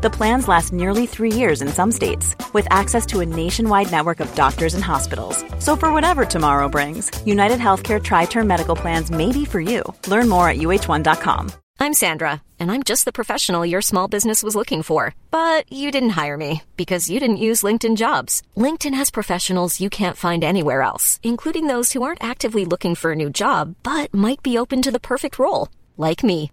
The plans last nearly three years in some states, with access to a nationwide network of doctors and hospitals. So, for whatever tomorrow brings, United Healthcare Tri Term Medical Plans may be for you. Learn more at uh1.com. I'm Sandra, and I'm just the professional your small business was looking for. But you didn't hire me because you didn't use LinkedIn jobs. LinkedIn has professionals you can't find anywhere else, including those who aren't actively looking for a new job but might be open to the perfect role, like me.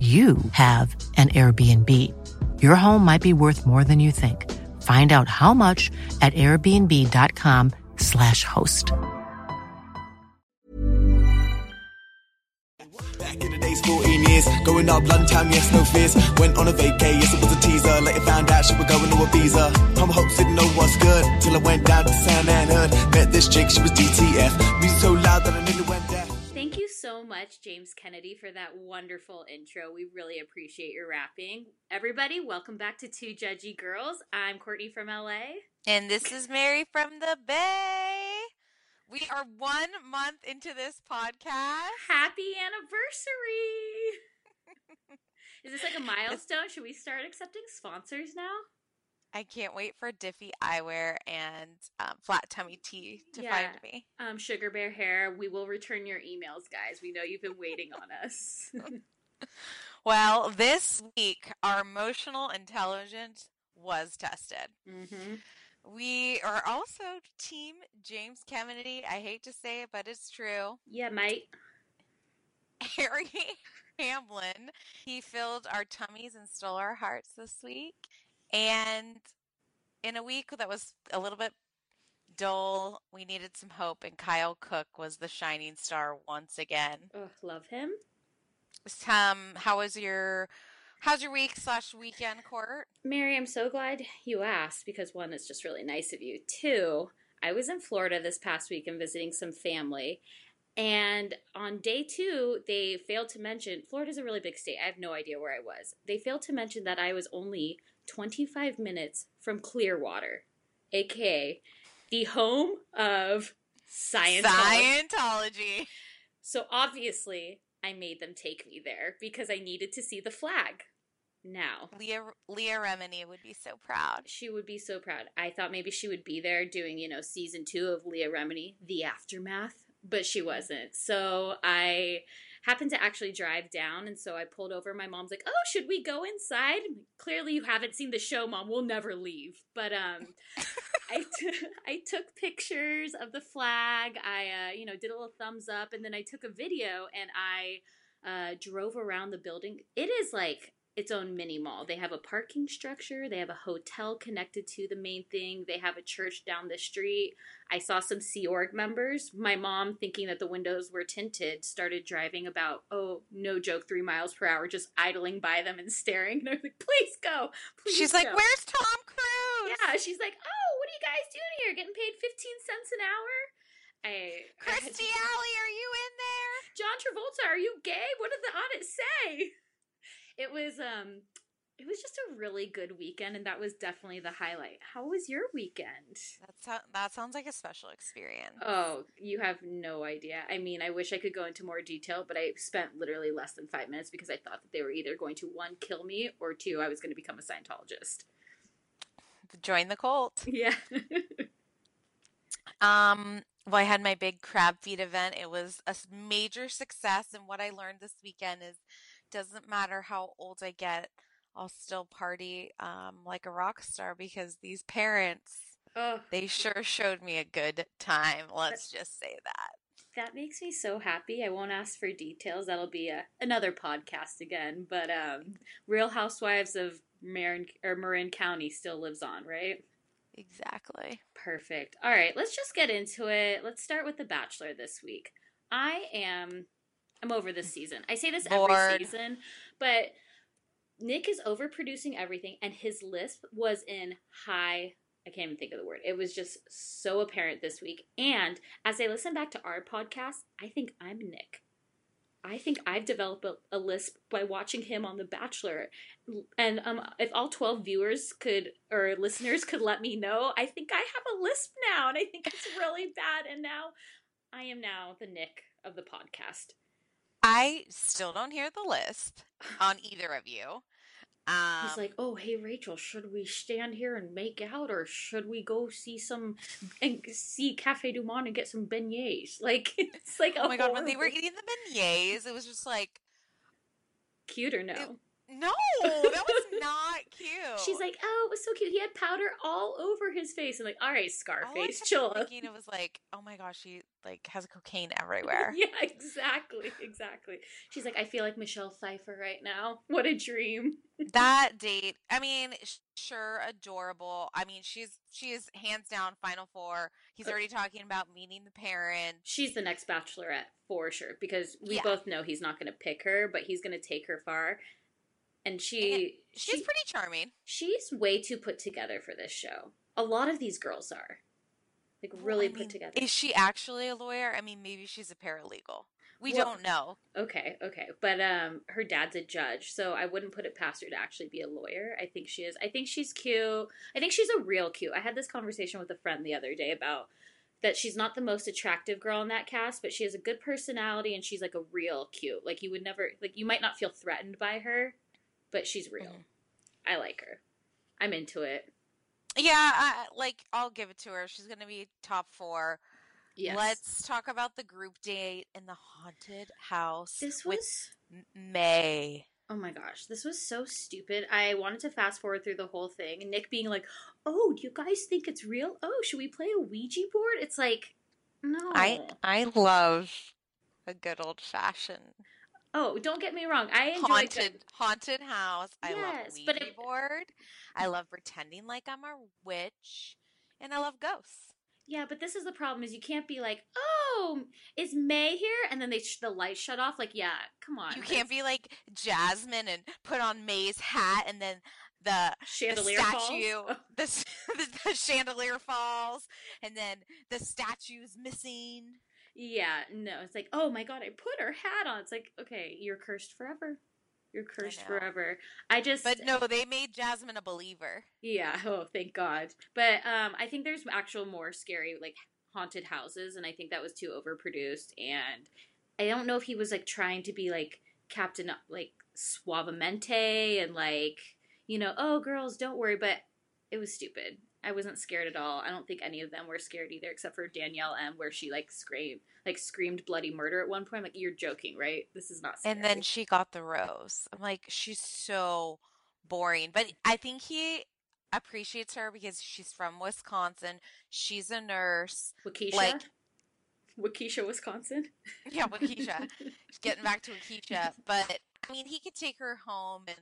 you have an Airbnb. Your home might be worth more than you think. Find out how much at airbnb.com/slash host. Back in the days, 14 years, going up yes, no fears. Went on a vacay, yes, it was a teaser. Later found out she was going to didn't know what's good, till I went down to San. Met this chick, she was DTF. Music so loud that I nearly went much, James Kennedy, for that wonderful intro. We really appreciate your rapping. Everybody, welcome back to Two Judgy Girls. I'm Courtney from LA. And this is Mary from the Bay. We are one month into this podcast. Happy anniversary! Is this like a milestone? Should we start accepting sponsors now? I can't wait for Diffie eyewear and um, flat tummy tea to Yeah. find me. Um, Sugar Bear Hair, we will return your emails, guys. We know you've been waiting on us. Well, this week, our emotional intelligence was tested. hmm We are also Team James Kennedy. I hate to say it, but it's true. Yeah, mate. Harry Hamlin, he filled our tummies and stole our hearts this week. And in a week that was a little bit dull, we needed some hope, and Kyle Cooke was the shining star once again. Ugh, love him. Um, how was your how's your week slash weekend, Court? Mary, I'm so glad you asked because one, it's just really nice of you. Two, I was in Florida this past week and visiting some family. And on day two, they failed to mention Florida's a really big state. I have no idea where I was. They failed to mention that I was only 25 minutes from Clearwater, aka the home of Scientology. Scientology. So obviously, I made them take me there because I needed to see the flag. Now, Leah Leah Remini would be so proud. she would be so proud. I thought maybe she would be there doing, you know, season two of Leah Remini, The Aftermath, but she wasn't. So I happened to actually drive down, and so I pulled over. My mom's like, "Oh, should we go inside?" Clearly, you haven't seen the show, Mom. We'll never leave. But um, I t- I took pictures of the flag. I uh, you know did a little thumbs up, and then I took a video and I uh, drove around the building. It is like its own mini mall. They have a parking structure, they have a hotel connected to the main thing, they have a church down the street. I saw some Sea Org members. My mom, thinking that the windows were tinted, started driving about, oh, no joke, three miles per hour, just idling by them and staring. And I was like, please go. Please She's like, "Where's Tom Cruise?" Yeah, she's like, oh, what are you guys doing here? Getting paid 15 cents an hour? I, I had- Kirstie Alley, are you in there? John Travolta, are you gay? What did the audit say? It was um it was just a really good weekend and that was definitely the highlight. How was your weekend? That so- that sounds like a special experience. Oh, you have no idea. I mean, I wish I could go into more detail, but I spent literally less than 5 minutes because I thought that they were either going to one kill me or two I was going to become a Scientologist. Join the cult. Yeah. Um, well, I had my big crab feed event. It was a major success, and what I learned this weekend is doesn't matter how old I get, I'll still party um, like a rock star because these parents, Oh, they sure showed me a good time. Let's just say that. that makes me so happy. I won't ask for details. That'll be a, another podcast again. But um, Real Housewives of Marin or Marin County still lives on, right? Exactly. Perfect. All right, let's just get into it. Let's start with The Bachelor this week. I am I'm over this season. I say this Bored. every season, but Nick is overproducing everything and his lisp was in high I can't even think of the word. It was just so apparent this week. And as I listen back to our podcast, I think I'm Nick. I think I've developed a, a lisp by watching him on The Bachelor. And um, if all 12 viewers could, or listeners could let me know, I think I have a lisp now. And I think it's really bad. And now I am now the Nick of the podcast. I still don't hear the lisp on either of you. Um, He's like, "Oh, hey Rachel, should we stand here and make out, or should we go see some and see Cafe Du Monde and get some beignets?" Like, it's like, oh my god, when they were eating the beignets, it was just like, cute or no? No, that was not cute. She's like, "Oh, it was so cute. He had powder all over his face." And like, "All right, Scarface, chill." out." Thinking it was like, oh my gosh, she like has cocaine everywhere. yeah, exactly, exactly. She's like, "I feel like Michelle Pfeiffer right now. What a dream." that date, I mean, sh- sure, adorable. I mean, she's she is hands down final four. He's Uh, already talking about meeting the parents. She's the next Bachelorette for sure because we Yeah. both know he's not going to pick her, but he's going to take her far. And she, She's she- pretty charming. she's way too put together for this show. A lot of these girls are like Well, really I put together. Is she actually a lawyer? I mean, maybe she's a paralegal. We Well- don't know. Okay, okay, but um, her dad's a judge, so I wouldn't put it past her to actually be a lawyer. I think she is. I think she's cute. I think she's a real cute. I had this conversation with a friend the other day about that she's not the most attractive girl in that cast, but she has a good personality and she's like a real cute. Like you would never like you might not feel threatened by her, but she's real. Mhm. I like her. I'm into it. Yeah, I, like I'll give it to her. She's gonna be top four. Yes. Let's talk about the group date in the haunted house This was May. Oh my gosh, this was so stupid. I wanted to fast forward through the whole thing. And Nick being like, "Oh, do you guys think it's real? Oh, should we play a Ouija board?" It's like, no. I I love a good old fashioned oh, don't get me wrong. I enjoy haunted haunted house. I love Yes, Ouija but it- board. I love pretending like I'm a witch, and I love ghosts. Yeah, but this is the problem: is you can't be like, "Oh, is May here?" And then they sh- the lights shut off. Like, yeah, come on. You can't be like Jasmine and put on May's hat, and then the the chandelier statue, falls. the, s- the chandelier falls, and then the statue's missing. Yeah, no, it's like, oh my god, I put her hat on. It's like, okay, you're cursed forever. You're cursed know. forever. I just, But no, they made Jasmine a believer. Yeah, oh thank God. But um I think there's actual more scary like haunted houses and I think that was too overproduced and I don't know if he was like trying to be like Captain like Suavemente and like, you know, oh girls, don't worry, but it was stupid. I wasn't scared at all. I don't think any of them were scared either, except for Danielle M, where she like screamed, like screamed bloody murder at one point. I'm like, you're joking, right? This is not. Scary. And then she got the rose. I'm like, she's so boring. But I think he appreciates her because she's from Wisconsin. She's a nurse. Waukesha, like- Waukesha, Wisconsin. Yeah, Waukesha. Getting back to Waukesha. But I mean, he could take her home and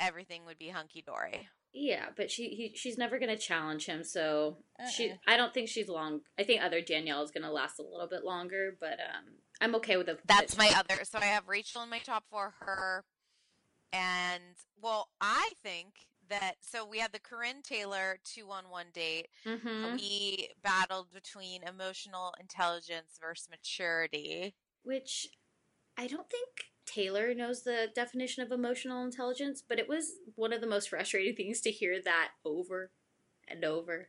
everything would be hunky dory. Yeah, but she he, she's never gonna challenge him, so she Uh-uh. I don't think she's long. I think other Danielle is gonna last a little bit longer, but um, I'm okay with it. That's my other. So I have Rachel in my top four, her, and well, I think that. So we had the Corinne Taylor two on one date. hmm We battled between emotional intelligence versus maturity. which I don't think Taylor knows the definition of emotional intelligence, but it was one of the most frustrating things to hear that over and over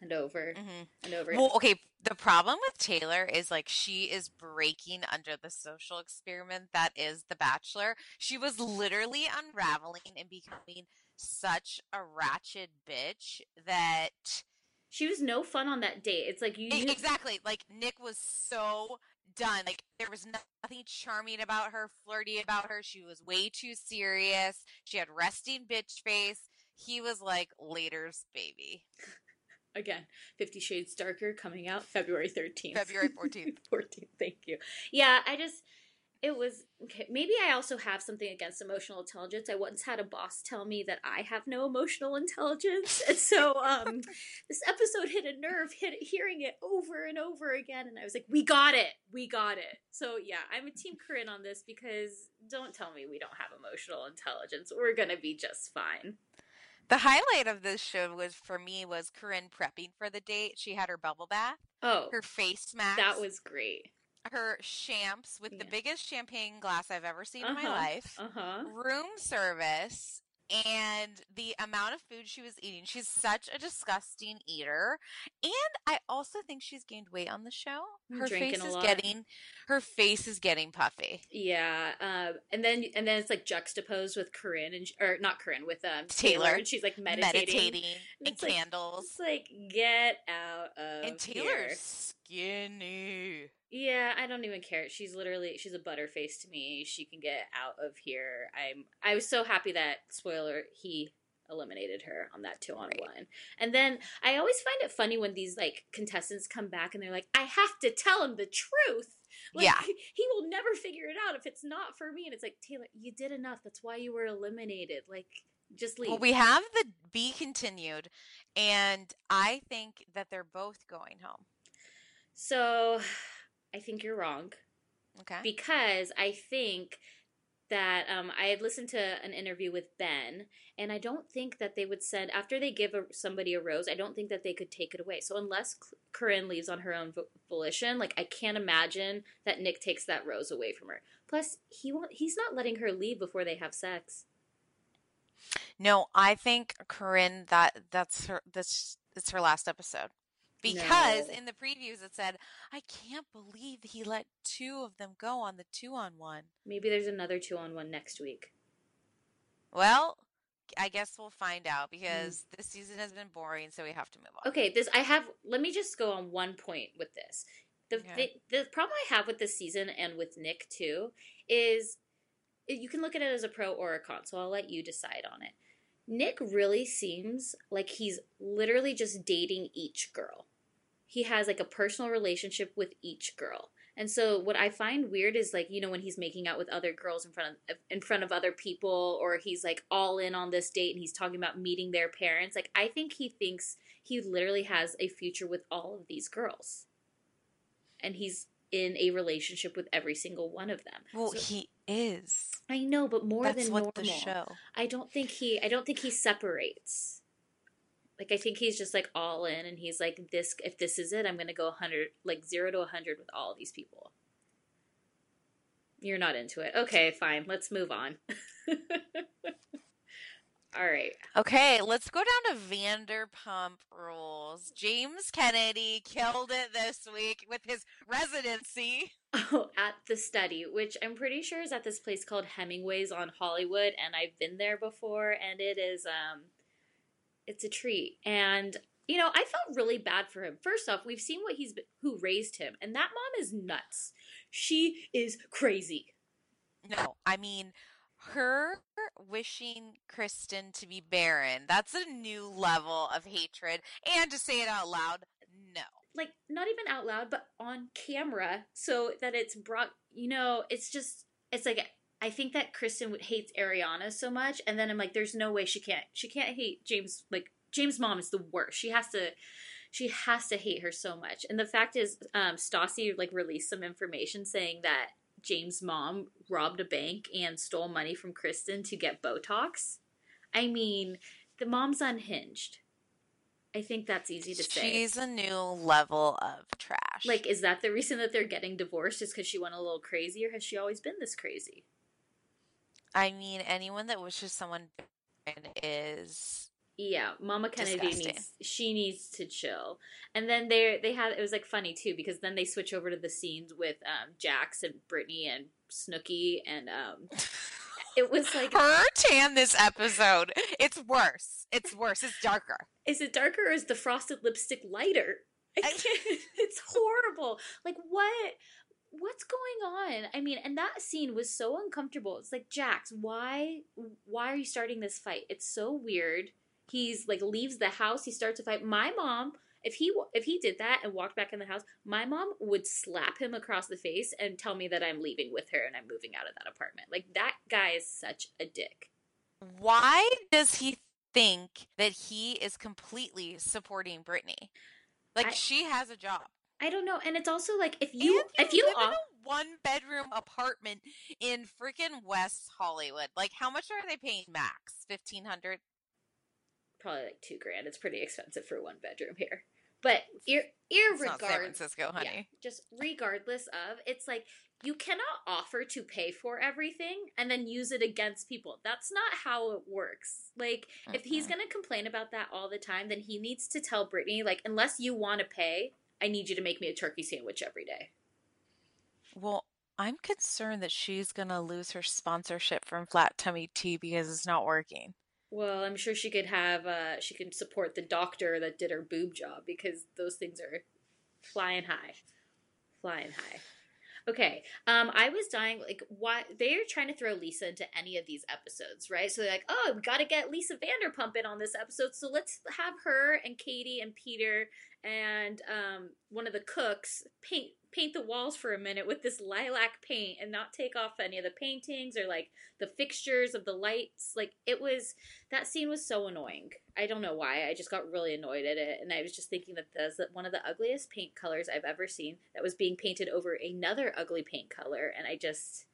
and over hmm and over. Well, okay. The problem with Taylor is like she is breaking under the social experiment that is The Bachelor. She was literally unraveling and becoming such a ratchet bitch that she was no fun on that date. It's like you knew- exactly like Nick was so done. Like there was nothing charming about her, flirty about her. She was way too serious. She had resting bitch face. He was like later's baby. Again, Fifty Shades Darker coming out February 13th. February 14th. 14th, thank you. Yeah, I just, it was, okay, maybe I also have something against emotional intelligence. I once had a boss tell me that I have no emotional intelligence. And so um, this episode hit a nerve, hit hearing it over and over again. And I was like, we got it. We got it. So yeah, I'm a team Corinne on this because don't tell me we don't have emotional intelligence. We're going to be just fine. The highlight of this show was for me was Corinne prepping for the date. She had her bubble bath, Oh, her face mask, that was great. Her champs with the biggest champagne glass I've ever seen in my Uh-huh. life, Uh huh. room service, and the amount of food she was eating. She's such a disgusting eater, and I also think she's gained weight on the show. Her Drinking face is getting her face is getting puffy. Yeah, um, and then and then it's like juxtaposed with Corinne and or not Corinne with um Taylor, Taylor. and she's like meditating, Meditating, and It's like- candles. It's like get out of and. Taylor's skinny. Yeah, I don't even care. She's literally she's a butterface to me. She can get out of here. I'm I was so happy that spoiler he eliminated her on that two on Right. one. And then I always find it funny when these like contestants come back and they're like, I have to tell him the truth. Like, Yeah. he will never figure it out if it's not for me. And it's like Taylor, you did enough. That's why you were eliminated. Like, just leave. Well, we have the be continued, and I think that they're both going home. So, I think you're wrong. Okay. because I think that um, I had listened to an interview with Ben, and I don't think that they would send after they give a, somebody a rose. I don't think that they could take it away. So unless Corinne leaves on her own volition, like I can't imagine that Nick takes that rose away from her. Plus, he won't. He's not letting her leave before they have sex. No, I think Corinne that that's her this it's her last episode. Because No. in the previews it said, I can't believe he let two of them go on the two on one. Maybe there's another two on one next week. Well, I guess we'll find out mm. because this season has been boring, so we have to move on. Okay, this I have. Let me just go on one point with this. The Okay. the, the problem I have with this season and with Nick too is eh, you can look at it as a pro or a con. So I'll let you decide on it. Nick really seems like he's literally just dating each girl. He has like a personal relationship with each girl. And so what I find weird is like, you know, when he's making out with other girls in front of in front of other people or he's like all in on this date and he's talking about meeting their parents. Like I think he thinks he literally has a future with all of these girls. And he's in a relationship with every single one of them. Well, So- he is. I know, but more That's than what normal. the show. I don't think he I don't think he separates. Like I think he's just like all in and he's like this if this is it, I'm to go 100 like 0 to 100 with all these people. You're not into it. Okay, fine. Let's move on. all right. Okay, let's go down to Vanderpump Rules. James Kennedy killed it this week with his residency. Oh, at the study, which I'm pretty sure is at this place called Hemingway's on Hollywood, and I've been there before, and it is um, it's a treat. And you know, I felt really bad for him. First off, we've seen what he's been, who raised him, and that mom is nuts. She is crazy. No, I mean her wishing Kristen to be barren. That's a new level of hatred. And to say it out loud, no. Like not even out loud, but on camera, so that it's brought. You know, it's just it's like I think that Kristen hates Ariana so much, and then I'm like, there's no way she can't. She can't hate James. Like James' mom is the worst. She has to. She has to hate her so much. And the fact is, um, Stassi like released some information saying that James' mom robbed a bank and stole money from Kristen to get Botox. I mean, the mom's unhinged. I think that's easy to say. She's a new level of trash. Like, is that the reason that they're getting divorced? Is because she went a little crazy, or has she always been this crazy? I mean, anyone that wishes someone is Yeah, Mama Kennedy Disgusting. needs she needs to chill. And then they they had it was like funny too because then they switch over to the scenes with um, Jax and Brittany and Snooky and um, it was like her tan this episode. It's worse. It's worse. It's darker. is it darker or is the frosted lipstick lighter? I- can't, it's horrible. Like what? What's going on? I mean, and that scene was so uncomfortable. It's like, Jax, why why are you starting this fight? It's so weird. He's like leaves the house, he starts a fight. My mom, if he if he did that and walked back in the house, my mom would slap him across the face and tell me that I'm leaving with her and I'm moving out of that apartment. Like that guy is such a dick. Why does he think that he is completely supporting Brittany? Like I- she has a job. I don't know, and it's also like if you, and if you live in a one bedroom apartment in freaking West Hollywood. Like how much are they paying max? Fifteen hundred? probably like two grand. It's pretty expensive for one bedroom here. But ir- It's not San irregardless, Francisco, honey. yeah, just regardless of, it's like you cannot offer to pay for everything and then use it against people. That's not how it works. Like if he's Mhm. gonna complain about that all the time, then he needs to tell Brittany, like, unless you want to pay, I need you to make me a turkey sandwich every day. Well, I'm concerned that she's gonna lose her sponsorship from Flat Tummy Tea because it's not working. Well, I'm sure she could have uh she can support the doctor that did her boob job because those things are flying high. Flying high. Okay. Um I was dying like why they're trying to throw Lisa into any of these episodes, right? So they're like, "Oh, we got to get Lisa Vanderpump in on this episode. So let's have her and Katie and Peter and um one of the cooks paint paint the walls for a minute with this lilac paint and not take off any of the paintings or like the fixtures of the lights. Like it was that scene was so annoying. I don't know why. I just got really annoyed at it, and I was just thinking that that's one of the ugliest paint colors I've ever seen. That was being painted over another ugly paint color, and I just,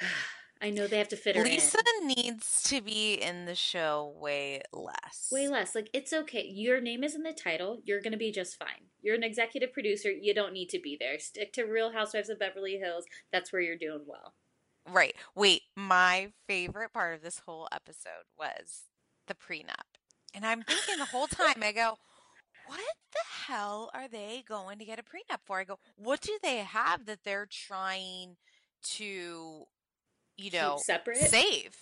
I know they have to fit her Lisa in. needs to be in the show way less. Way less. Like it's okay. Your name is in the title. You're gonna be just fine. You're an executive producer. You don't need to be there. Stick to Real Housewives of Beverly Hills. That's where you're doing well. Right. Wait, my favorite part of this whole episode was the prenup. And I'm thinking the whole time, I go, what the hell are they going to get a prenup for? I go, what do they have that they're trying to, you know, separate. save?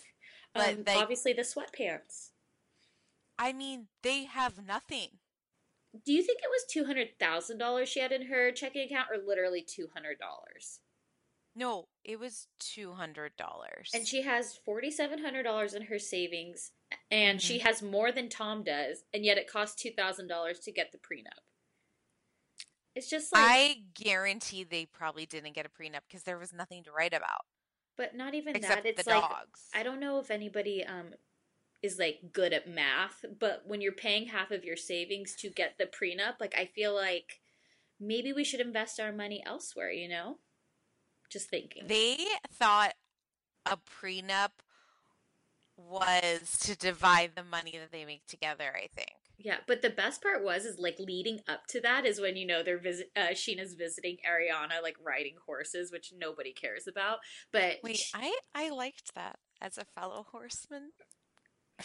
But Um, they, obviously the sweatpants. I mean, they have nothing. Do you think it was two hundred thousand dollars she had in her checking account, or literally two hundred dollars? No, it was $200. And she has forty seven hundred dollars in her savings, and she has more than Tom does, and yet it costs two thousand dollars to get the prenup. It's just like, I guarantee they probably didn't get a prenup because there was nothing to write about but not even except that. It's the like dogs. I don't know if anybody um is like good at math, but when you're paying half of your savings to get the prenup, like I feel like maybe we should invest our money elsewhere. You know, just thinking. They thought a prenup was to divide the money that they make together, I think. Yeah, but the best part was is like leading up to that is when you know they're visit uh, Scheana's visiting Ariana like riding horses, which nobody cares about. But Wait, sh- I I liked that as a fellow horseman.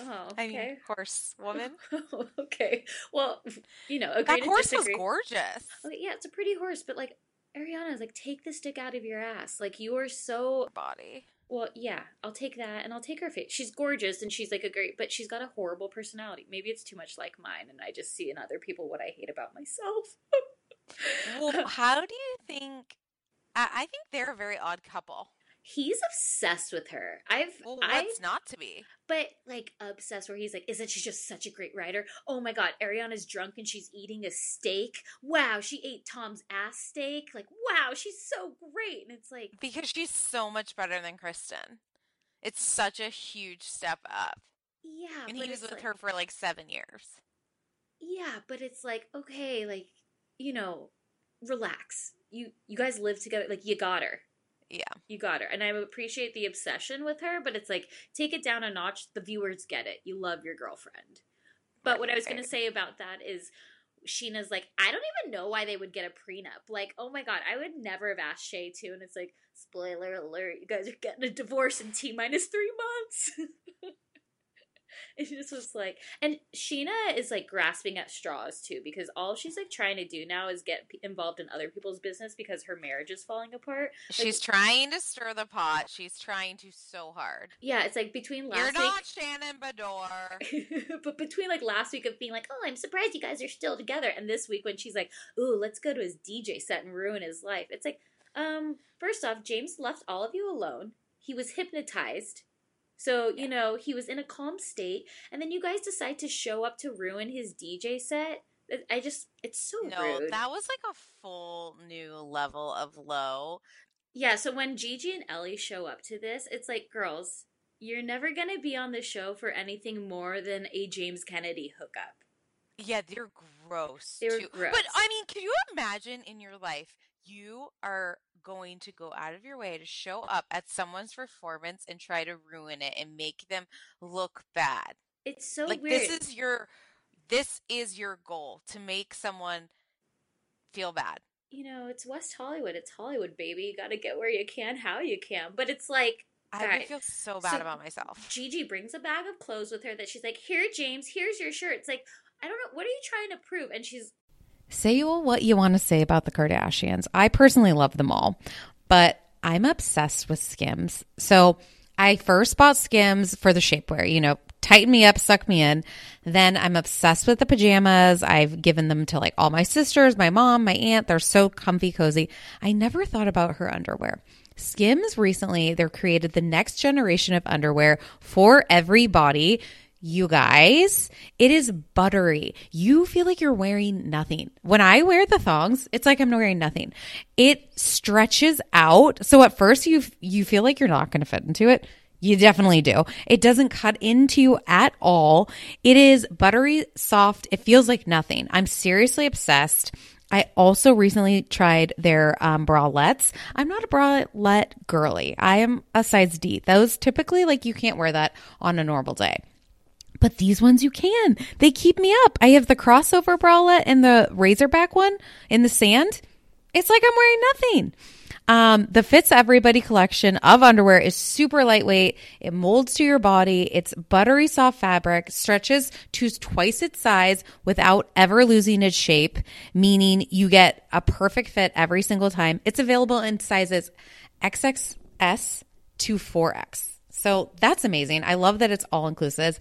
oh, I mean, okay, horsewoman. okay. Well, you know, agree that horse disagree. was gorgeous. Okay, yeah, it's a pretty horse, but like Ariana's like take the stick out of your ass. Like you are so Body. Well, yeah. I'll take that, and I'll take her face. She's gorgeous, and she's like a great, but she's got a horrible personality. Maybe it's too much like mine, and I just see in other people what I hate about myself. Well, how do you think? I, think they're a very odd couple. He's obsessed with her. I've Well, I what's not to be? but like obsessed where he's like, isn't she just such a great writer? Oh my god, Ariana's drunk and she's eating a steak. Wow, she ate Tom's ass steak. Like, wow, she's so great. And it's like, Because she's so much better than Kristen. It's such a huge step up. yeah, And he was with like- her for like seven years. Yeah, but it's like, okay, like, you know, relax. You you guys live together. Like, you got her. Yeah. You got her. And I appreciate the obsession with her, but it's like, take it down a notch. The viewers get it. You love your girlfriend. But what I was going to say about that is Scheana's like, I don't even know why they would get a prenup. Like, oh my God, I would never have asked Shay to. And it's like, spoiler alert, you guys are getting a divorce in T minus three months. it just was like, and Scheana is like grasping at straws too, because all she's like trying to do now is get p- involved in other people's business because her marriage is falling apart. She's trying to stir the pot. She's trying to so hard. Yeah, it's like between last You're week. not Shannon Beador. but between like last week of being like, oh, I'm surprised you guys are still together, and this week when she's like, ooh, let's go to his DJ set and ruin his life. It's like, Um, first off, James left all of you alone. He was hypnotized. So, you know, he was in a calm state, and then you guys decide to show up to ruin his DJ set. I just, it's so No, rude. that was like a full new level of low. Yeah, so when Gigi and Ellie show up to this, it's like, girls, you're never going to be on the show for anything more than a James Kennedy hookup. Yeah, they're gross. They were too. gross. But I mean, can you imagine in your life you are going to go out of your way to show up at someone's performance and try to ruin it and make them look bad? It's so like weird. this is your this is your goal to make someone feel bad. you know, it's West Hollywood. It's Hollywood, baby. You got to get where you can, how you can. But it's like, I guys, feel so bad so about myself. Gigi brings a bag of clothes with her that she's like, here, James, here's your shirt. It's like, I don't know, what are you trying to prove? And she's, Say what you want to say about the Kardashians. I personally love them all, but I'm obsessed with Skims. So I first bought Skims for the shapewear, you know, tighten me up, suck me in. Then I'm obsessed with the pajamas. I've given them to like all my sisters, my mom, my aunt. They're so comfy, cozy. I never thought about her underwear. Skims recently, they're created the next generation of underwear for every body. You guys, it is buttery. You feel like you're wearing nothing. When I wear the thongs, it's like I'm wearing nothing. It stretches out. So at first you you feel like you're not going to fit into it. You definitely do. It doesn't cut into you at all. It is buttery soft. It feels like nothing. I'm seriously obsessed. I also recently tried their um, bralettes. I'm not a bralette girly. I am a size D. Those typically, like, you can't wear that on a normal day. But these ones you can. They keep me up. I have the crossover bralette and the razorback one in the sand. It's like I'm wearing nothing. Um, the Fits Everybody collection of underwear is super lightweight. It molds to your body. It's buttery soft fabric, stretches to twice its size without ever losing its shape, meaning you get a perfect fit every single time. It's available in sizes XXS to 4X. So that's amazing. I love that it's all inclusive.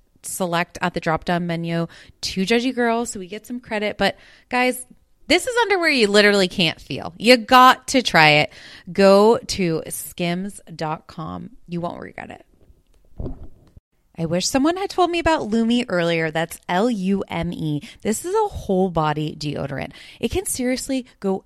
select at the drop down menu to Judgy Girl so we get some credit. But guys, this is underwear you literally can't feel. You got to try it. Go to skims.com. You won't regret it. I wish someone had told me about Lume earlier. That's L U M E. This is a whole body deodorant. It can seriously go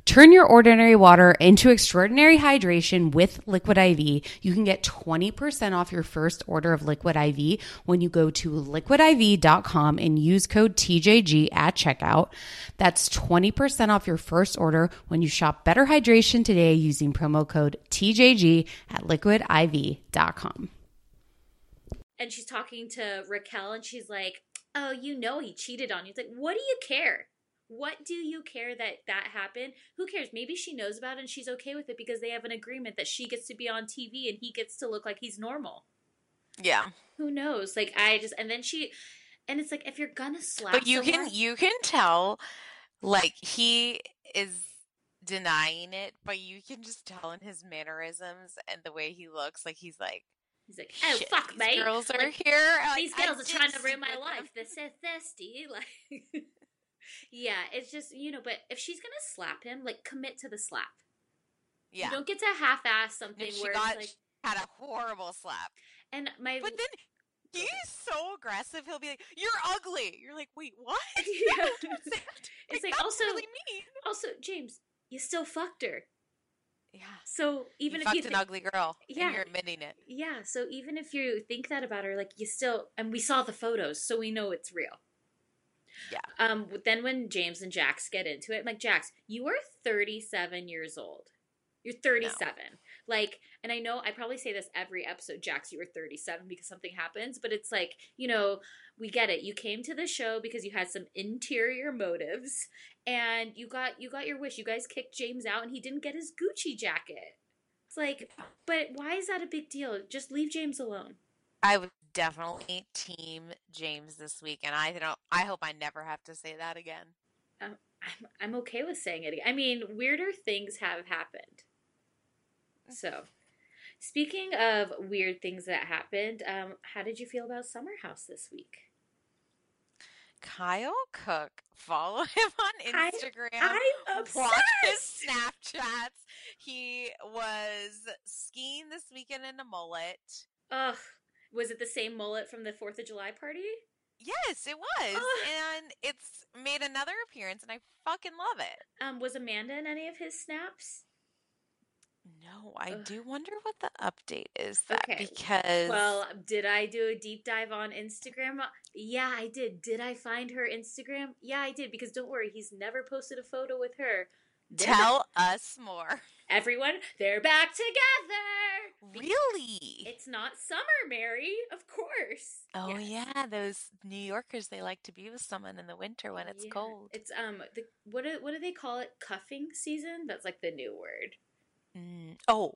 Turn your ordinary water into extraordinary hydration with Liquid IV. You can get 20% off your first order of Liquid IV when you go to liquidiv.com and use code TJG at checkout. That's 20% off your first order when you shop Better Hydration today using promo code TJG at liquidiv.com. And she's talking to Raquel and she's like, Oh, you know he cheated on you. It's like, what do you care? What do you care that that happened? Who cares? Maybe she knows about it and she's okay with it because they have an agreement that she gets to be on TV and he gets to look like he's normal. Yeah. Who knows? Like I just and then she and it's like if you're gonna slap But you someone, can you can tell like he is denying it, but you can just tell in his mannerisms and the way he looks like he's like he's like, Oh "Shit, fuck these mate. girls are Like, here. Like, These I girls are trying to ruin my life. They're so thirsty. Like Yeah, it's just you know, but if she's gonna slap him, like commit to the slap. Yeah. You don't get to half-ass something And she where got like. had a horrible slap. And my But then he's so aggressive. He'll be like, "You're ugly." You're like, "Wait, what?" Yeah. It's like, that's also- really mean. also James, you still fucked her. Yeah. So even you if fucked you an ugly girl, Yeah. and you're admitting it. yeah, so even if you think that about her, like you still, and we saw the photos, so we know it's real. Yeah. Um. Then when James and Jax get into it, I'm like Jax, you are 37 years old. You're 37. Like, and I know I probably say this every episode, Jax, you were 37 because something happens, but it's like, you know, we get it. You came to the show because you had some interior motives and you got you got your wish. You guys kicked James out and he didn't get his Gucci jacket. It's like, but why is that a big deal? Just leave James alone. I was definitely team James this week, and I don't. I hope I never have to say that again. I'm, I'm okay with saying it. again. I mean, weirder things have happened. So, speaking of weird things that happened, um, how did you feel about Summer House this week? Kyle Cooke, follow him on Instagram. I'm Watch his obsessed. Snapchats. He was skiing this weekend in a mullet. Ugh, was it the same mullet from the Fourth of July party? Yes, it was, Ugh. and it's made another appearance, and I fucking love it. Um, was Amanda in any of his snaps? No, I Ugh. do wonder what the update is that Okay, because Well, did I do a deep dive on Instagram? Yeah, I did. Did I find her Instagram? Yeah, I did. Because don't worry, he's never posted a photo with her. Tell us more. everyone, they're back together. Really? It's not summer, Mary. Of course. Oh Yes. yeah, those New Yorkers they like to be with someone in the winter when it's Yeah. cold. It's um the what do, what do they call it? Cuffing season. That's like the new word. Mm. Oh,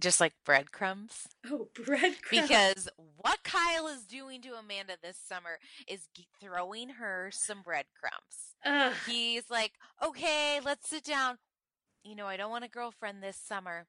just like breadcrumbs. Oh, breadcrumbs. Because what Kyle is doing to Amanda this summer is throwing her some breadcrumbs. Ugh. He's like, okay, let's sit down. You know, I don't want a girlfriend this summer.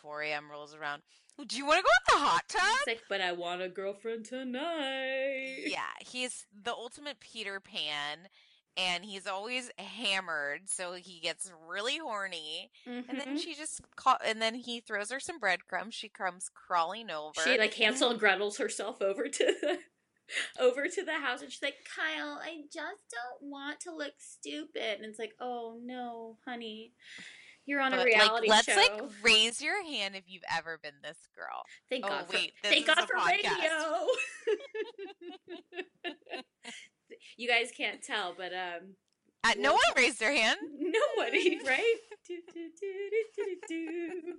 4 a.m. rolls around. Do you want to go in the hot tub? Like, but I want a girlfriend tonight. Yeah, he's the ultimate Peter Pan, and he's always hammered, so he gets really horny. And then Mhm. she just ca- and then he throws her some breadcrumbs. She comes crawling over. She like Hansel and Gretel's herself over to the over to the house and she's like, Kyle, I just don't want to look stupid. And it's like, oh no, honey. You're on a reality like, let's show. like raise your hand if you've ever been this girl. Thank oh, God for wait, this thank is God a for podcast. radio. you guys can't tell, but um Uh, no one raised their hand. nobody, right? Do, do, do,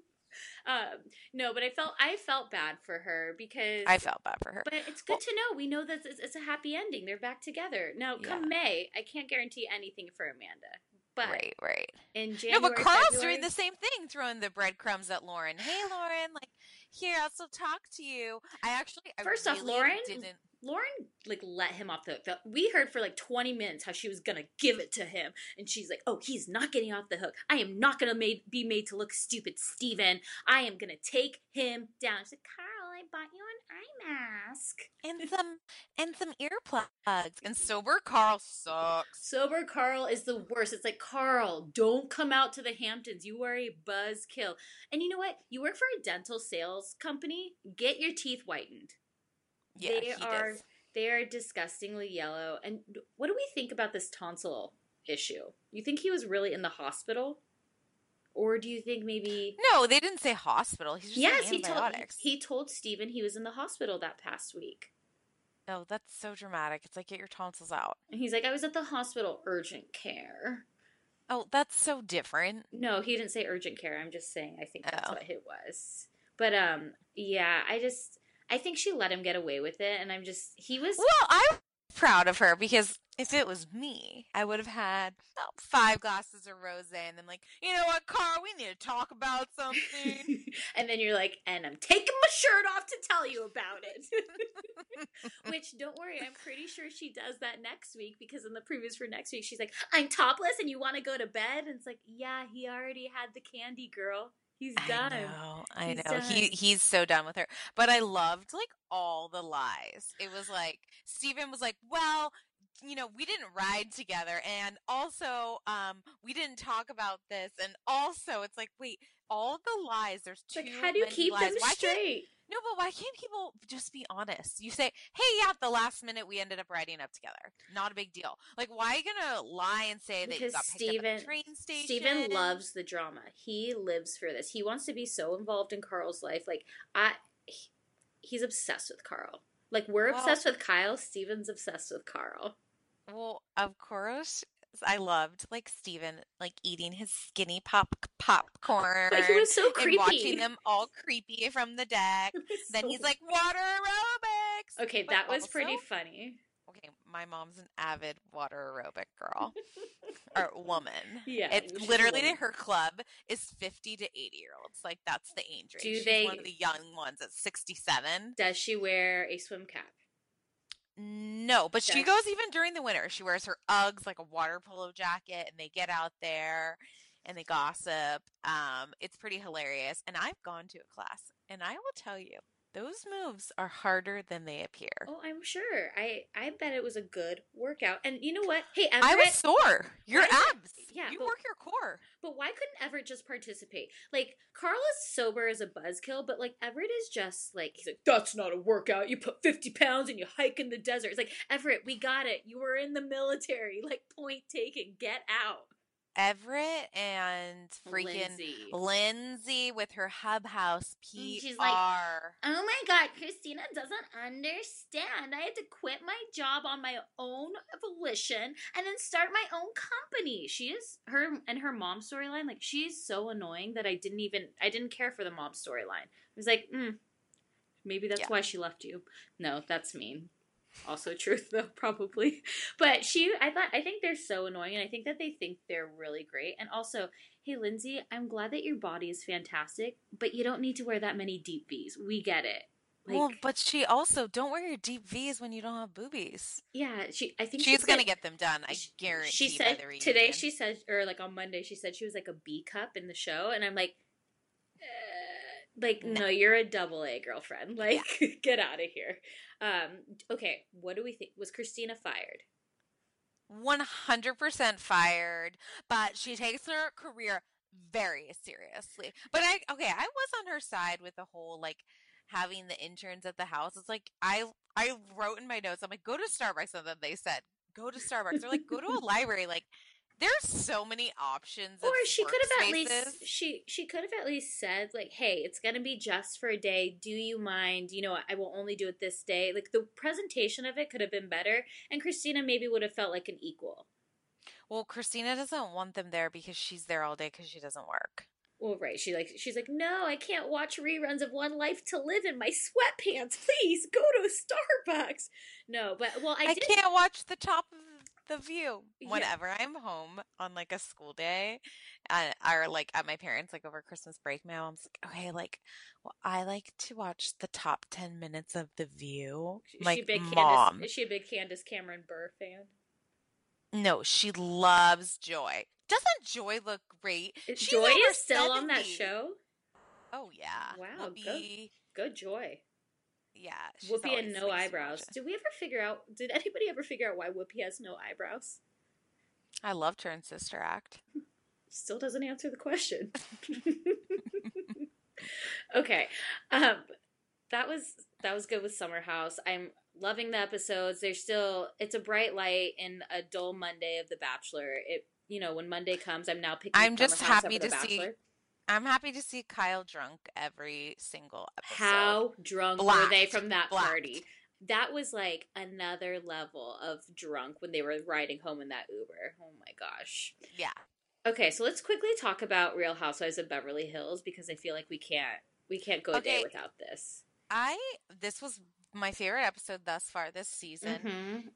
um, no, but I felt I felt bad for her because I felt bad for her. But it's good to know. We know that it's, it's a happy ending. They're back together now. Come Yeah. May, I can't guarantee anything for Amanda, but right, right. in No, but Carl's February- doing the same thing, throwing the breadcrumbs at Lauren. Hey, Lauren, like here, I'll still talk to you. I actually, I First off, really Lauren didn't. Lauren like let him off the, the. We heard for like twenty minutes how she was gonna give it to him, and she's like, "Oh, he's not getting off the hook. I am not gonna made, be made to look stupid, Steven. I am gonna take him down." She's like, "Carl, I bought you an eye mask." and some and some earplugs. And sober Carl sucks. Sober Carl is the worst. It's like, Carl, don't come out to the Hamptons. You are a buzzkill. And you know what? You work for a dental sales company. Get your teeth whitened. Yeah, they he are does. they are disgustingly yellow. And what do we think about this tonsil issue? You think he was really in the hospital? Or do you think maybe No, they didn't say hospital. He's just Yes, he told he told Steven he was in the hospital that past week. Oh, that's so dramatic. It's like get your tonsils out. And he's like, I was at the hospital urgent care. Oh, that's so different. No, he didn't say urgent care. I'm just saying I think that's Oh. what it was. But um yeah, I just I think she let him get away with it and I'm just he was Well, I'm proud of her because if it was me, I would have had five glasses of rosé and then like, you know what, Carl, we need to talk about something. and then you're like, and I'm taking my shirt off to tell you about it. Which don't worry, I'm pretty sure she does that next week because in the previews for next week she's like, I'm topless and you want to go to bed? And it's like, yeah, he already had the candy girl. He's done. I know, I He's know. He he's so done with her. But I loved like all the lies. It was like Steven was like, "Well, you know, we didn't ride together and also um we didn't talk about this and also it's like, wait, all the lies, there's too like, how do you keep lies. them Why straight? No, but why can't people just be honest? You say, "Hey, yeah, at the last minute we ended up riding up together. Not a big deal." Like, why are you gonna lie and say that you got picked up at the train station? Steven loves the drama. He lives for this. He wants to be so involved in Carl's life. Like I, he- he's obsessed with Carl. Like we're Well- obsessed with Kyle. Steven's obsessed with Carl. Well, of course, I loved like Steven like eating his skinny pop popcorn. Like he was so and creepy. watching them all creepy from the deck. then So- he's like water aerobics. okay, But that was pretty funny. Okay, my mom's an avid water aerobic girl or woman. Yeah, it's literally her club is fifty to eighty year olds. Like that's the age range. Do She's they- one of the young ones at sixty seven? Does she wear a swim cap? No, but she goes even during the winter. She wears her Uggs like a water polo jacket, and they get out there and they gossip. Um, it's pretty hilarious. And I've gone to a class, and I will tell you, those moves are harder than they appear. Oh, I'm sure. I I bet it was a good workout. And you know what? Hey, Everett, I was sore. Your abs. Yeah, you but- work your core. But why couldn't Everett just participate? Like Carl is sober as a buzzkill, but like Everett is just like he's like that's not a workout. You put fifty pounds and you hike in the desert. It's like Everett, we got it. You were in the military. Like point taken. Get out. Everett and freaking Lindsay. Lindsay, with her Hubb House PR. she's like, Oh my god, Christina doesn't understand. I had to quit my job on my own volition and then start my own company. She is her and her mom storyline, like she's so annoying that I didn't even I didn't care for the mom storyline. I was like, mm, maybe that's Yeah. why she left you. No, that's mean. Also truth though, probably. But she I thought I think they're so annoying and I think that they think they're really great. And also, hey Lindsay, I'm glad that your body is fantastic, but you don't need to wear that many deep V's. We get it. Like, well, but she also don't wear your deep V's when you don't have boobies. yeah, she. I think she She's gonna said- get them done. I guarantee. She said today. She said, or like on Monday, she said she was like a B cup in the show, and I'm like, like no, you're a double A girlfriend. Like, get out of here. Um, okay, what do we think? Was Christina fired? 100% fired, but she takes her career very seriously. But I okay, I was on her side with the whole like having the interns at the house. It's like I I wrote in my notes, I'm like, go to Starbucks and then they said, go to Starbucks. They're like, go to a library. Like there's so many options. Or she could have at least she she could have at least said like, "Hey, it's gonna be just for a day. Do you mind? You know, I will only do it this day." Like the presentation of it could have been better, and Christina maybe would have felt like an equal. Well, Christina doesn't want them there because she's there all day because she doesn't work. Well, right. She like she's like, no, I can't watch reruns of One Life to Live in my sweatpants. Please go to Starbucks. No, but well, I, I, did. can't watch the top of the view Yeah. whenever I'm home on like a school day, uh, or like at my parents like over Christmas break. My mom's like, okay, like, well, I like to watch the top ten minutes of the View. Is like, she big mom, Candace, is she a big Candace Cameron Bure fan? no, she loves Joy. Doesn't Joy look great? Is She's Joy is still on that show. Oh yeah, Wow, Whoopi, Good joy. Yeah, Whoopi and no eyebrows. Did we ever figure out? Did anybody ever figure out why Whoopi has no eyebrows? I loved her in Sister Act. Still doesn't answer the question. okay, um, that was that was good with Summer House. I'm loving the episodes. They're still it's a bright light in a dull Monday of The Bachelor. It you know when Monday comes, I'm now picking. I'm Summer just House happy to see Bachelor. I'm happy to see Kyle drunk every single episode. How drunk were they from that Blacked. party? That was like another level of drunk when they were riding home in that Uber. Oh my gosh. Yeah. Okay, so let's quickly talk about Real Housewives of Beverly Hills because I feel like we can't we can't go a day without this. I this was my favorite episode thus far this season.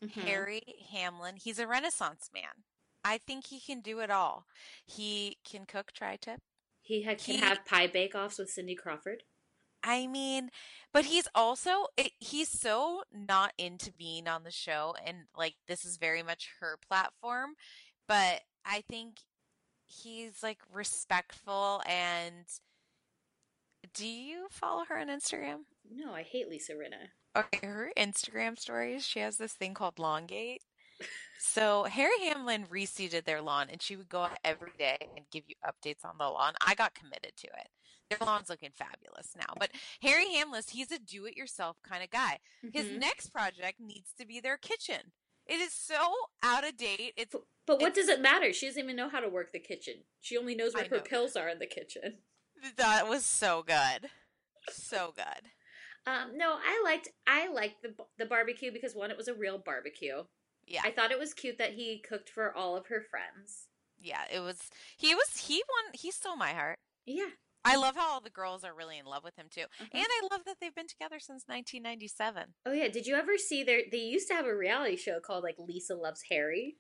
Mhm, mhm. Harry Hamlin, he's a renaissance man. I think he can do it all. He can cook tri-tip. He had, can he- have pie bake-offs with Cindy Crawford. I mean, but he's also it, he's so not into being on the show and like this is very much her platform, but I think he's like respectful and do you follow her on Instagram? No, I hate Lisa Rinna. Okay, her Instagram stories, she has this thing called Lawngate So Harry Hamlin reseeded their lawn, and she would go out every day and give you updates on the lawn. I got committed to it. Their lawn's looking fabulous now. But Harry Hamlin, he's a do-it-yourself kind of guy. His Mhm. next project needs to be their kitchen. It is so out of date. It's But, but what it's- does it matter? She doesn't even know how to work the kitchen. She only knows where I her know. pills are in the kitchen. that was so good, so good. Um, no, I liked I liked the the barbecue because one, it was a real barbecue. Yeah, I thought it was cute that he cooked for all of her friends. yeah. It was. He was. He won. He stole my heart. Yeah, I love how all the girls are really in love with him too, Mhm. and I love that they've been together since 1997. Oh yeah, did you ever see their? They used to have a reality show called like Lisa Loves Harry.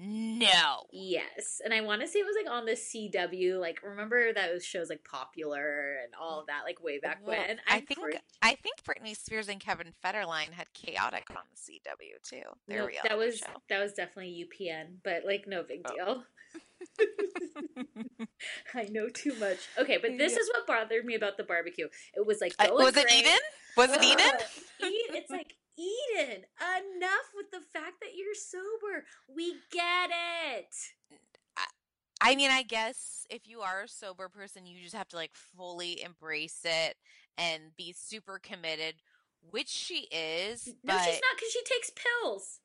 No. Yes, and I want to say it was like on the CW. Like, remember those shows like Popular and all of that, like way back Well, when. I I'm think pretty- I think Britney Spears and Kevin Federline had Chaotic on the CW too. Their Nope, that was show. that was definitely UPN, but like no big Oh. deal. I know too much. Okay, but this Yeah. is what bothered me about the barbecue. It was like Uh, was it. Eden? Was it Eden? Ugh, Eden? It's like Eden. Enough with the fact that you're sober. We get it. I mean, I guess if you are a sober person, you just have to like fully embrace it and be super committed, which she is. No, but she's not because she takes pills.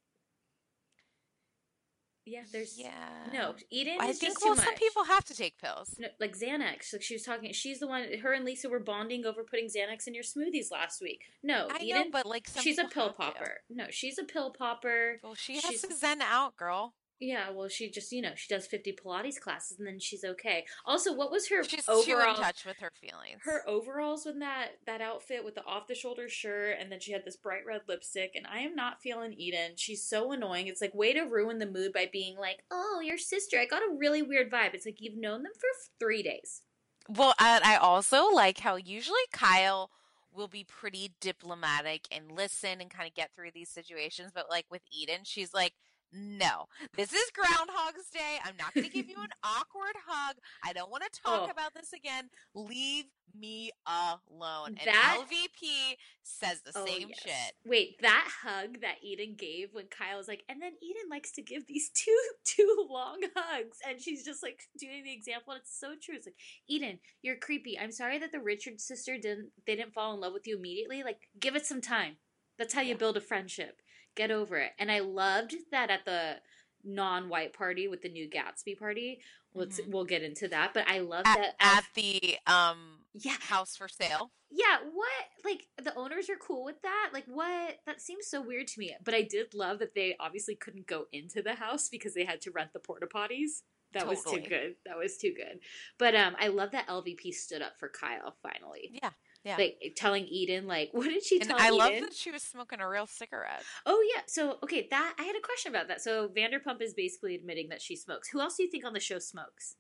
Yeah, there's yeah. no Eden. I is think well, some much. people have to take pills. No, like Xanax. Like she was talking. She's the one. Her and Lisa were bonding over putting Xanax in your smoothies last week. No, I Eden. know, but like some she's a pill have to. popper. No, she's a pill popper. Well, she has She's- to zen out, girl. Yeah, well, she just you know she does fifty Pilates classes and then she's okay. Also, what was her She's overall? too in touch with her feelings. her overalls with that that outfit with the off the shoulder shirt and then she had this bright red lipstick and I am not feeling Eden. She's so annoying. It's like way to ruin the mood by being like, "Oh, your sister." I got a really weird vibe. It's like you've known them for 3 days. Well, I also like how usually Kyle will be pretty diplomatic and listen and kind of get through these situations, but like with Eden, she's like, "No, this is Groundhog's Day. I'm not going to give you an awkward hug. I don't want to talk Oh. about this again. Leave me alone." And That- LVP says the Oh, same yes. shit. Wait, that hug that Eden gave when Kyle was like, and then Eden likes to give these two two long hugs, and she's just like doing the example, and it's so true. It's like, Eden, you're creepy. I'm sorry that the Richard sister didn't they didn't fall in love with you immediately. Like, give it some time. That's how you build a friendship. Get over it. And I loved that at the non-white party with the new Gatsby party. Let's Mhm. we'll get into that, but I love At, that at the um yeah house for sale. yeah, what? Like the owners are cool with that? Like what? That seems so weird to me. But I did love that they obviously couldn't go into the house because they had to rent the porta potties. That was too good. That was too good. But um I love that LVP stood up for Kyle finally. Yeah. Yeah. Like telling Eden like what did she and tell I Eden? love that she was smoking a real cigarette. Oh yeah. So okay, that I had a question about that. So Vanderpump is basically admitting that she smokes. Who else do you think on the show smokes?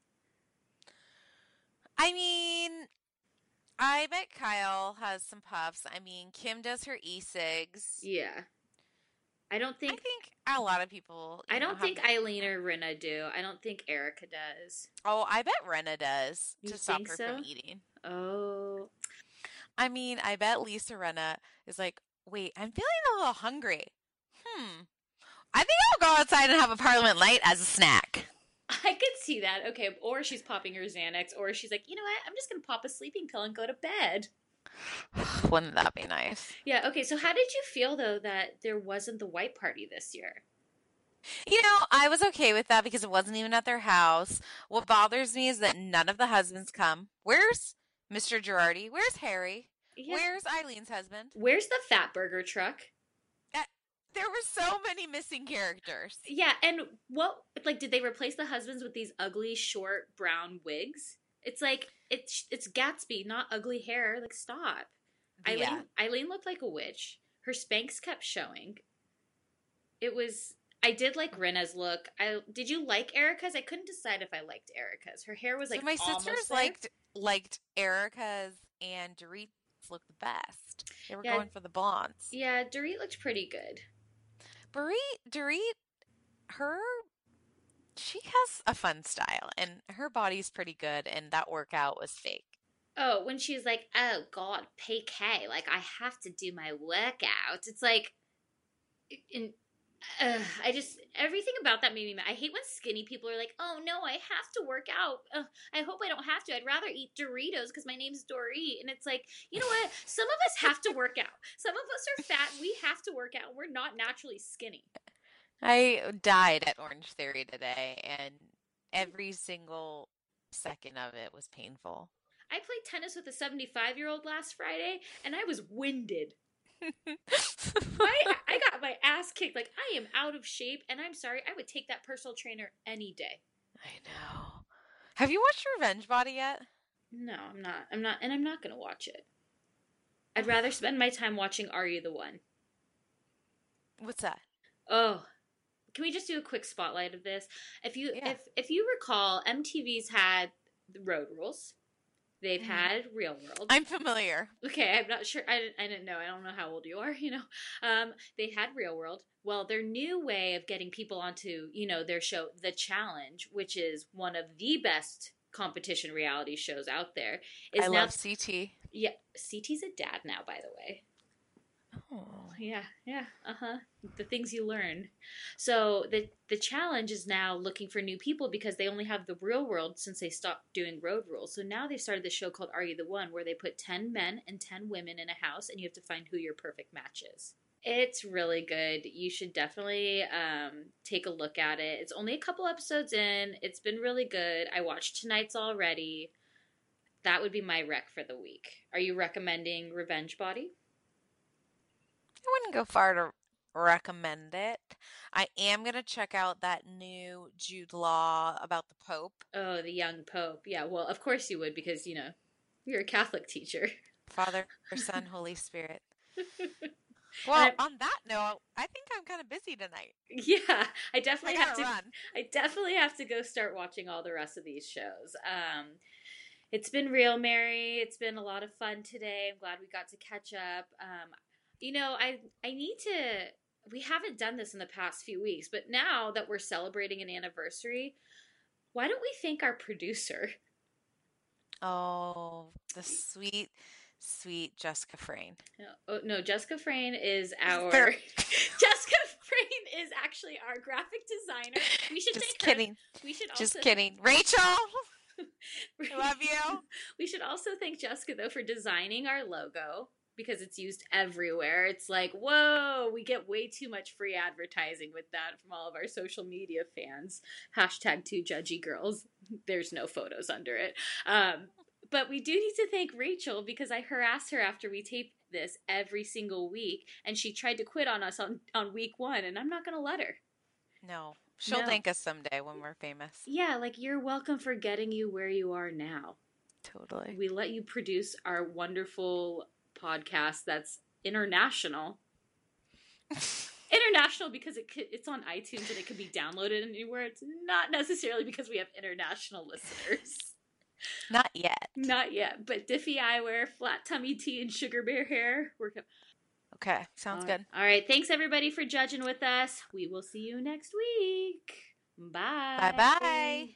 I mean, I bet Kyle has some puffs. I mean, Kim does her e-cigs. Yeah. I don't think I think a lot of people. I don't have think Eileen or Rinna do. I don't think Erika does. Oh, I bet Rinna does You to stop her so? from eating. Oh, I mean, I bet Lisa Rinna is like, wait, I'm feeling a little hungry. Hmm. I think I'll go outside and have a Parliament Light as a snack. I could see that. Okay, or she's popping her Xanax, or she's like, you know what? I'm just gonna pop a sleeping pill and go to bed. Wouldn't that be nice? Yeah. Okay. So, how did you feel though that there wasn't the white party this year? You know, I was okay with that because it wasn't even at their house. What bothers me is that none of the husbands come. Where's Mr. Girardi? Where's Harry? Yeah. Where's Eileen's husband? Where's the fat burger truck? There were so many missing characters. Yeah, and what like did they replace the husbands with these ugly short brown wigs? It's like it's it's Gatsby, not ugly hair. Like stop. Eileen Yeah. Eileen looked like a witch. Her Spanx kept showing. It was I did like Rinna's look. I did you like Erika's? I couldn't decide if I liked Erika's. Her hair was like so my sisters there. liked liked Erika's and Dorit's look the best. They were Yeah. going for the blondes. Yeah, Dorit looked pretty good. Dorit, Dorit, her, she has a fun style, and her body's pretty good, and that workout was fake. Oh, when she's like, "Oh God, PK, like I have to do my workout." It's like, in uh, I just everything about that made me mad. I hate when skinny people are like, "Oh no, I have to work out. Uh, I hope I don't have to. I'd rather eat Doritos because my name's Dorit." And it's like, you know what? Some of us have to work out. Some of us are fat. We have to work out. We're not naturally skinny. I died at Orange Theory today, and every single second of it was painful. I played tennis with a 75 year old last Friday, and I was winded. I, I got my ass kicked. Like, I am out of shape, and I'm sorry. I would take that personal trainer any day. I know. Have you watched Revenge Body yet? No, I'm not. I'm not, and I'm not going to watch it. I'd rather spend my time watching Are You the One? What's that? Oh, can we just do a quick spotlight of this? If you Yeah. if if you recall, MTV's had the Road Rules. They've Mhm. had Real World. I'm familiar. Okay, I'm not sure. I didn't, I didn't know. I don't know how old you are. You know, um, they had Real World. Well, their new way of getting people onto you know their show, The Challenge, which is one of the best competition reality shows out there, is I now. love CT. yeah, CT's a dad now, by the way. Oh. Yeah, yeah, uh huh. The things you learn. So the the challenge is now looking for new people because they only have the real world since they stopped doing road rules. So now they started this show called Are You the One, where they put ten men and ten women in a house, and you have to find who your perfect match is. It's really good. You should definitely um, take a look at it. It's only a couple episodes in. It's been really good. I watched tonight's already. That would be my rec for the week. Are you recommending Revenge Body? I wouldn't go far to recommend it. I am going to check out that new Jude Law about the Pope. Oh, the young pope. Yeah, well, of course you would because, you know, you're a Catholic teacher. Father, Son, Holy Spirit. Well, I- on that note, I think I'm kind of busy tonight. yeah, I I definitely have gotta to run. I definitely have to go start watching all the rest of these shows. Um it's been real, Mary. It's been a lot of fun today. I'm glad we got to catch up. Um you know, I I need to we haven't done this in the past few weeks, but now that we're celebrating an anniversary, why don't we thank our producer? Oh, the sweet, sweet Jessica Frayne. No, oh, no, Jessica Frayne is our Jessica Frayne is actually our graphic designer. We should Just thank her. kidding. We should Just also kidding. Rachel, I love you. We should also thank Jessica though for designing our logo because it's used everywhere. It's like, whoa, we get way too much free advertising with that from all of our social media fans. Hashtag two judgy girls. There's no photos under it. Um, but we do need to thank Rachel because I harass her after we tape this every single week, and she tried to quit on us on, on week one, and I'm not going to let her. No, she'll No. thank us someday when we're famous. Yeah, like you're welcome for getting you where you are now. Totally. we let you produce our wonderful podcast that's international. international because it c- it's on iTunes and it can be downloaded anywhere. It's not necessarily because we have international listeners. Not yet. Not yet, but Diffie Eyewear, Flat Tummy Tea, and Sugar Bear Hair. We're co- Okay, sounds All- good. All right, thanks everybody for judging with us. We will see you next week. Bye. Bye bye.